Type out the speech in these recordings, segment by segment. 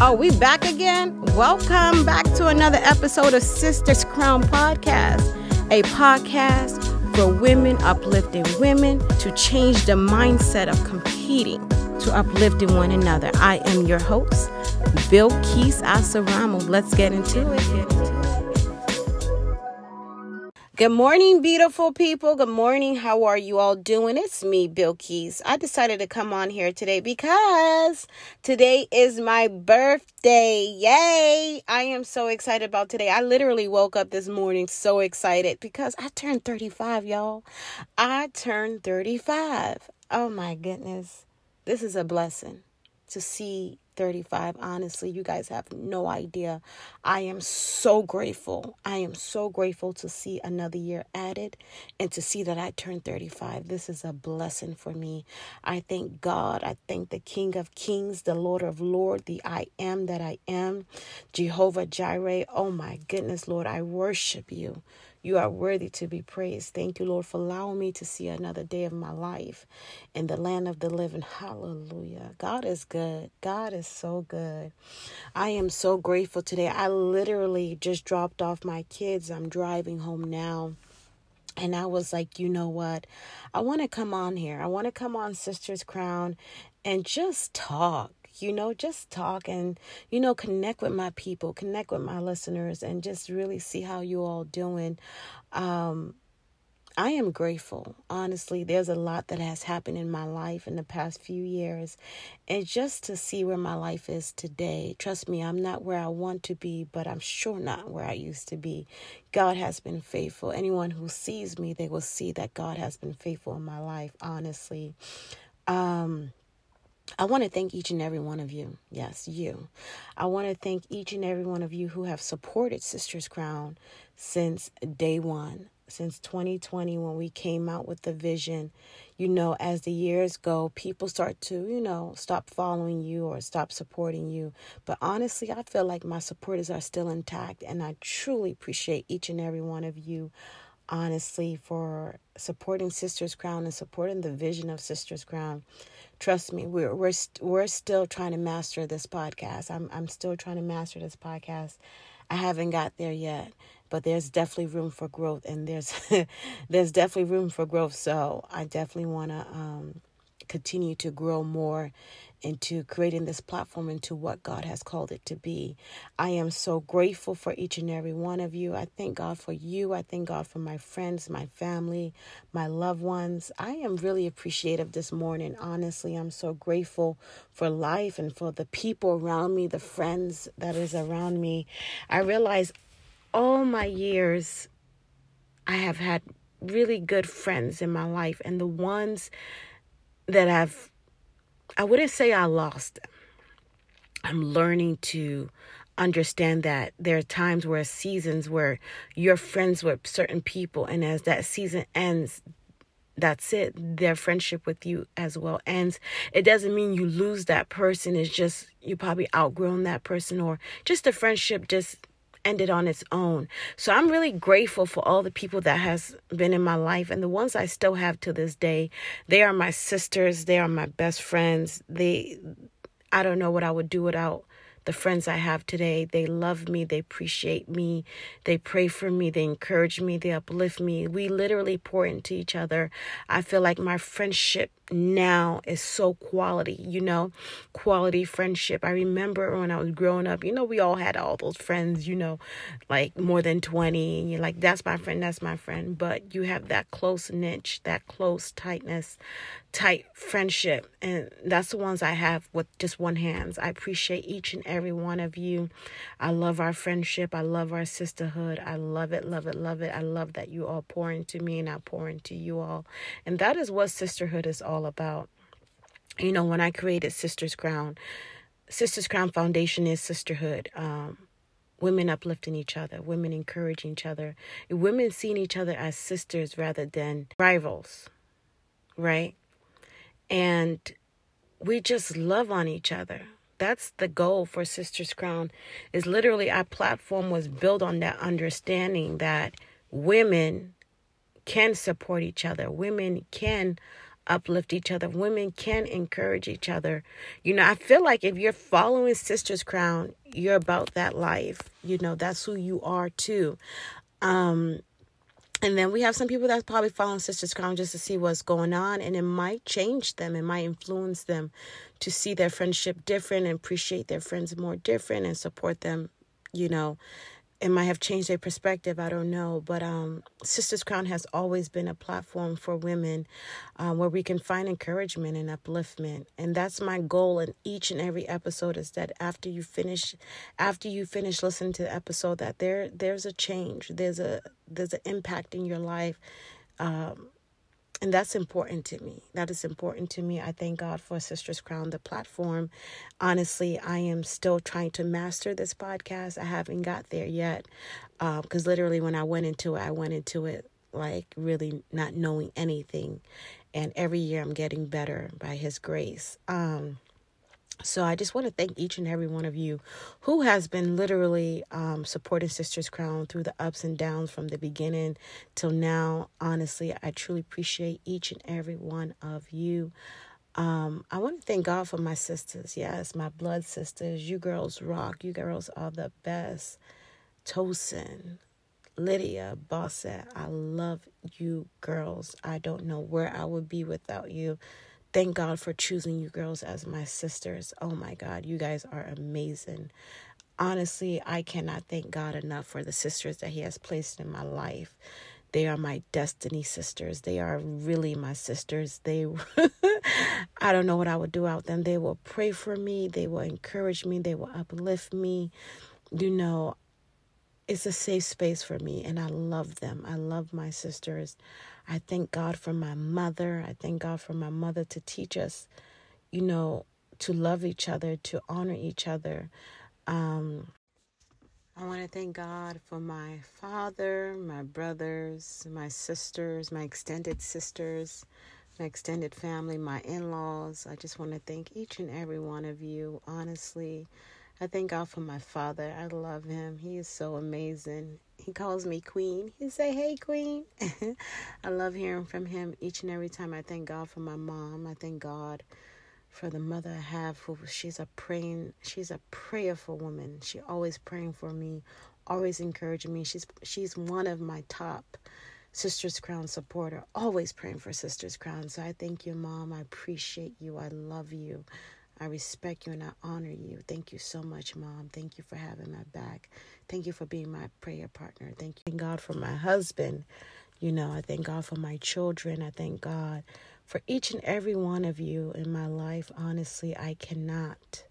Oh, we back again? Welcome back to another episode of Sisters Crown Podcast, a podcast for women uplifting women to change the mindset of competing to uplifting one another. I am your host, Bill Keys Asaramo. Let's get into it. Good morning, beautiful people. Good morning. How are you all doing? It's me, Bill Keys. I decided to come on here today because today is my birthday. Yay! I am so excited about today. I literally woke up this morning so excited because I turned 35, y'all. I turned 35. Oh my goodness. This is a blessing to see 35. Honestly, you guys have no idea. I am so grateful. I am so grateful to see another year added and to see that I turned 35. This is a blessing for me. I thank God. I thank the King of Kings, the Lord of Lords, the I am that I am, Jehovah Jireh. Oh my goodness, Lord, I worship you. You are worthy to be praised. Thank you, Lord, for allowing me to see another day of my life in the land of the living. Hallelujah. God is good. God is so good. I am so grateful today. I literally just dropped off my kids. I'm driving home now. And I was like, you know what? I want to come on here. I want to come on Sisters Crown and just talk you know, just talk and, you know, connect with my people, connect with my listeners, and just really see how you all doing. Um, I am grateful. Honestly, there's a lot that has happened in my life in the past few years. And just to see where my life is today, trust me, I'm not where I want to be, but I'm sure not where I used to be. God has been faithful. Anyone who sees me, they will see that God has been faithful in my life, honestly. Um, I want to thank each and every one of you. Yes, you. I want to thank each and every one of you who have supported Sisters Crown since day one, since 2020 when we came out with the vision. You know, as the years go, people start to, you know, stop following you or stop supporting you. But honestly, I feel like my supporters are still intact, and I truly appreciate each and every one of you honestly for supporting Sisters Crown and supporting the vision of Sisters Crown. Trust me, we're we're we st- we're still trying to master this podcast. I'm I'm still trying to master this podcast. I haven't got there yet, but there's definitely room for growth, and there's there's definitely room for growth. So I definitely want to um, continue to grow more into creating this platform into what God has called it to be. I am so grateful for each and every one of you. I thank God for you. I thank God for my friends, my family, my loved ones. I am really appreciative this morning. Honestly, I'm so grateful for life and for the people around me, the friends that is around me. I realize all my years I have had really good friends in my life and the ones that I've, I wouldn't say I lost them. I'm learning to understand that there are times where seasons where you're friends with certain people and as that season ends that's it. Their friendship with you as well ends. It doesn't mean you lose that person. It's just you probably outgrown that person or just the friendship just ended on its own. So I'm really grateful for all the people that has been in my life and the ones I still have to this day. They are my sisters, they are my best friends. They I don't know what I would do without the friends I have today. They love me, they appreciate me, they pray for me, they encourage me, they uplift me. We literally pour into each other. I feel like my friendship now is so quality, you know, quality friendship. I remember when I was growing up, you know, we all had all those friends, you know, like more than 20, and you're like, that's my friend, that's my friend. But you have that close niche, that close tightness tight friendship and that's the ones i have with just one hands. I appreciate each and every one of you. I love our friendship. I love our sisterhood. I love it love it love it. I love that you all pour into me and i pour into you all. And that is what sisterhood is all about you know when i created sisters crown sisters crown foundation is sisterhood um women uplifting each other, women encouraging each other, women seeing each other as sisters rather than rivals, right? and we just love on each other. That's the goal for Sisters Crown. Is literally our platform was built on that understanding that women can support each other. Women can uplift each other. Women can encourage each other. You know, I feel like if you're following Sisters Crown, you're about that life. You know, that's who you are too. Um, and then we have some people that's probably following Sisters Crown just to see what's going on, and it might change them, it might influence them to see their friendship different and appreciate their friends more different and support them, you know, it might have changed their perspective. I don't know. But um, Sisters Crown has always been a platform for women uh, where we can find encouragement and upliftment. And that's my goal in each and every episode is that after you finish, after you finish listening to the episode, that there there's a change. There's a there's an impact in your life. Um, and that's important to me. That is important to me. I thank God for Sisters Crown, the platform. Honestly, I am still trying to master this podcast. I haven't got there yet. Because um, literally, when I went into it, I went into it like really not knowing anything. And every year I'm getting better by His grace. Um, so I just want to thank each and every one of you who has been literally um, supporting Sisters Crown through the ups and downs from the beginning till now. Honestly, I truly appreciate each and every one of you. Um, I want to thank God for my sisters. Yes, my blood sisters. You girls rock. You girls are the best. Tosin, Lydia, Bossette, I love you girls. I don't know where I would be without you. Thank God for choosing you girls as my sisters. Oh my God, you guys are amazing. Honestly, I cannot thank God enough for the sisters that He has placed in my life. They are my destiny sisters. They are really my sisters. They, I don't know what I would do without them. They will pray for me. They will encourage me. They will uplift me. You know, it's a safe space for me, and I love them. I love my sisters. I thank God for my mother. I thank God for my mother to teach us, you know, to love each other, to honor each other. Um, I want to thank God for my father, my brothers, my sisters, my extended sisters, my extended family, my in laws. I just want to thank each and every one of you, honestly. I thank God for my father. I love him. He is so amazing. He calls me Queen. He say, "Hey, Queen." I love hearing from him each and every time. I thank God for my mom. I thank God for the mother I have. Who she's a praying. She's a prayerful woman. She always praying for me, always encouraging me. She's she's one of my top Sisters Crown supporter. Always praying for Sisters Crown. So I thank you, mom. I appreciate you. I love you. I respect you and I honor you. Thank you so much, Mom. Thank you for having my back. Thank you for being my prayer partner. Thank you, thank God, for my husband. You know, I thank God for my children. I thank God for each and every one of you in my life. Honestly, I cannot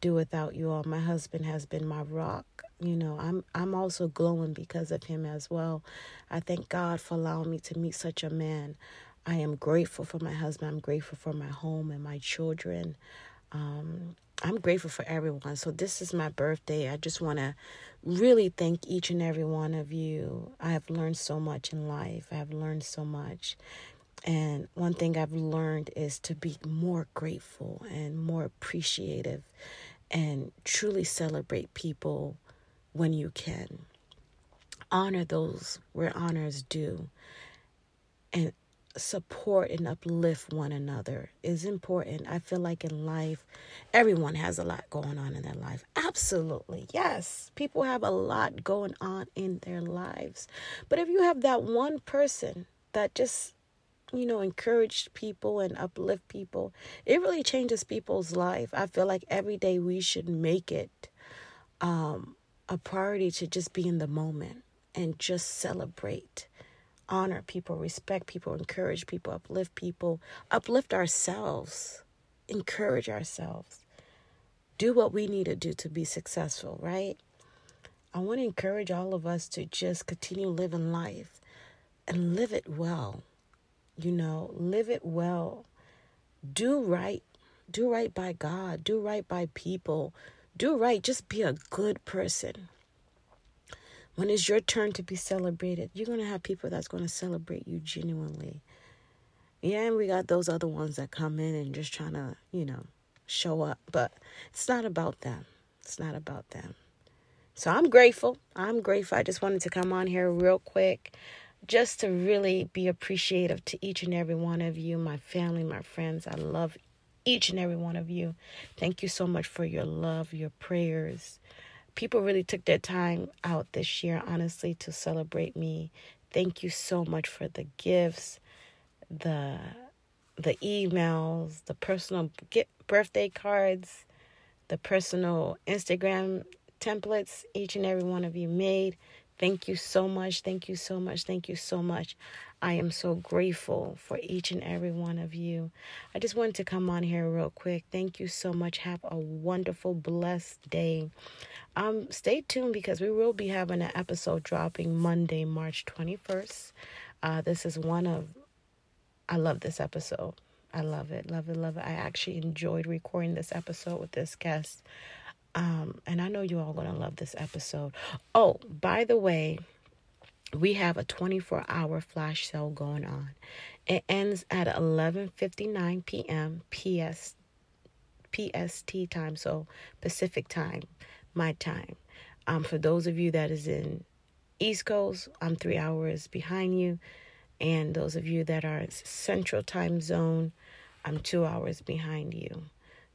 do without you all. My husband has been my rock. You know, I'm I'm also glowing because of him as well. I thank God for allowing me to meet such a man. I am grateful for my husband. I'm grateful for my home and my children. Um, I'm grateful for everyone. So, this is my birthday. I just want to really thank each and every one of you. I have learned so much in life. I have learned so much. And one thing I've learned is to be more grateful and more appreciative and truly celebrate people when you can. Honor those where honor is due. And support and uplift one another is important. I feel like in life, everyone has a lot going on in their life. Absolutely. Yes. People have a lot going on in their lives. But if you have that one person that just, you know, encourage people and uplift people, it really changes people's life. I feel like every day we should make it um, a priority to just be in the moment and just celebrate honor people, respect people, encourage people, uplift people, uplift ourselves, encourage ourselves, do what we need to do to be successful, right? I want to encourage all of us to just continue living life and live it well. You know, live it well. Do right. Do right by God. Do right by people. Do right. Just be a good person when it's your turn to be celebrated, you're going to have people that's going to celebrate you genuinely. Yeah, and we got those other ones that come in and just trying to, you know, show up. But it's not about them. It's not about them. So I'm grateful. I'm grateful. I just wanted to come on here real quick. just to really be appreciative to each and every one of you, my family, my friends. I love each and every one of you. Thank you so much for your love, your prayers. People really took their time out this year, honestly, to celebrate me. Thank you so much for the gifts, the the emails, the personal birthday cards, the personal Instagram templates each and every one of you made. Thank you so much. Thank you so much. Thank you so much. I am so grateful for each and every one of you. I just wanted to come on here real quick. Thank you so much. Have a wonderful, blessed day. Um, stay tuned because we will be having an episode dropping Monday, March 21st. Uh, this is one of, I love this episode. I love it, love it, love it. I actually enjoyed recording this episode with this guest. Um, and I know you all gonna love this episode. Oh, by the way, we have a 24 hour flash sale going on. It ends at 11:59 p.m. PS PST time, so Pacific time, my time. Um, for those of you that is in East Coast, I'm three hours behind you, and those of you that are Central Time Zone, I'm two hours behind you.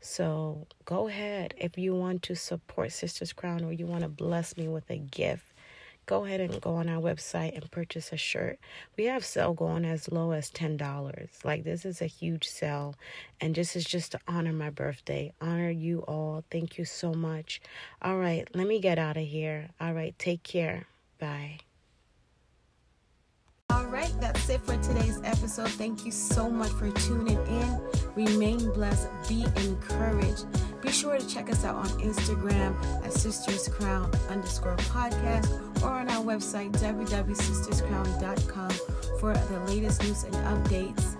So go ahead if you want to support Sisters Crown or you want to bless me with a gift. Go ahead and go on our website and purchase a shirt. We have sale going as low as ten dollars. Like this is a huge sale, and this is just to honor my birthday, honor you all. Thank you so much. All right, let me get out of here. All right, take care. Bye. All right, that's it for today's episode. Thank you so much for tuning in. Remain blessed, be encouraged. Be sure to check us out on Instagram at Sisters Crown underscore podcast or on our website www.sisterscrown.com for the latest news and updates